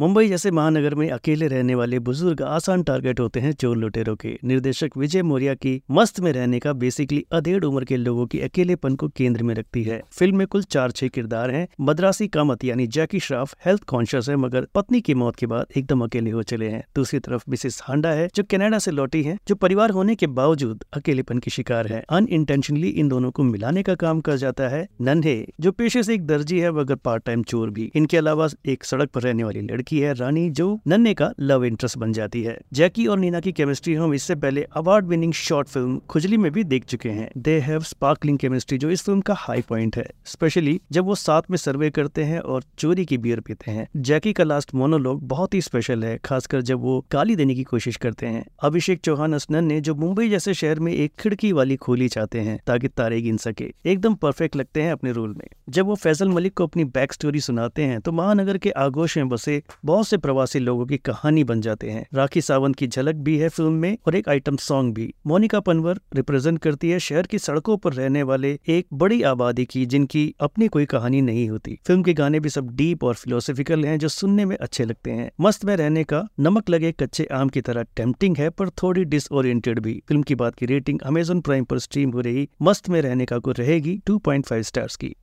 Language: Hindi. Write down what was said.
मुंबई जैसे महानगर में अकेले रहने वाले बुज़ुर्ग आसान टारगेट होते हैं चोर लुटेरों के। निर्देशक विजय मौर्या की मस्त में रहने का बेसिकली अधेड़ उम्र के लोगों की अकेलेपन को केंद्र में रखती है। फ़िल्म में कुल चार छह किरदार हैं, मद्रासी कामत यानी जैकी श्राफ हेल्थ कॉन्शियस है, मगर पत्नी की मौत के बाद एकदम अकेले हो चले हैं। दूसरी तरफ़ मिसिस हांडा है, जो कैनेडा से लौटी है, जो परिवार होने के बावजूद अकेलेपन की शिकार है। अनइंटेंशनली इन दोनों को मिलाने का काम कर जाता है नन्हे, जो पेशे से एक दर्जी है, मगर पार्ट टाइम चोर भी। इनके अलावा एक सड़क पर रहने वाली लड़की लड़की है रानी, जो नन्हे का लव इंटरेस्ट बन जाती है। जैकी और नीना की केमिस्ट्री हम इससे पहले अवार्ड विनिंग शॉर्ट फ़िल्म खुजली में भी देख चुके हैं। दे हैव स्पार्कलिंग केमिस्ट्री जो इस फ़िल्म का हाई पॉइंट है। स्पेशली जब वो साथ में सर्वे करते हैं और चोरी की बियर पीते हैं, जैकी का लास्ट मोनोलॉग बहुत ही स्पेशल है, खासकर जब वो गाली देने की कोशिश करते हैं। अभिषेक चौहान असनन ने जो मुंबई जैसे शहर में एक खिड़की वाली खोली चाहते हैं, ताकि तारे गिन सके। एकदम परफेक्ट लगते हैं अपने रोल में। जब वो फैसल मलिक को अपनी बैक स्टोरी सुनाते हैं तो महानगर के आगोश में बसे बहुत से प्रवासी लोगों की कहानी बन जाते हैं। राखी सावंत की झलक भी है फ़िल्म में और एक आइटम सॉन्ग भी। मोनिका पनवर रिप्रेजेंट करती है शहर की सड़कों पर रहने वाले एक बड़ी आबादी की, जिनकी अपनी कोई कहानी नहीं होती। फ़िल्म के गाने भी सब डीप और फिलोसफिकल हैं, जो सुनने में अच्छे लगते हैं। मस्त में रहने का नमक लगे कच्चे आम की तरह टेम्पटिंग है, पर थोड़ी डिसओरिएंटेड भी। फ़िल्म की बात की रेटिंग अमेजोन प्राइम पर स्ट्रीम हो रही। मस्त में रहने का को रहेगी 2.5 स्टार्स की।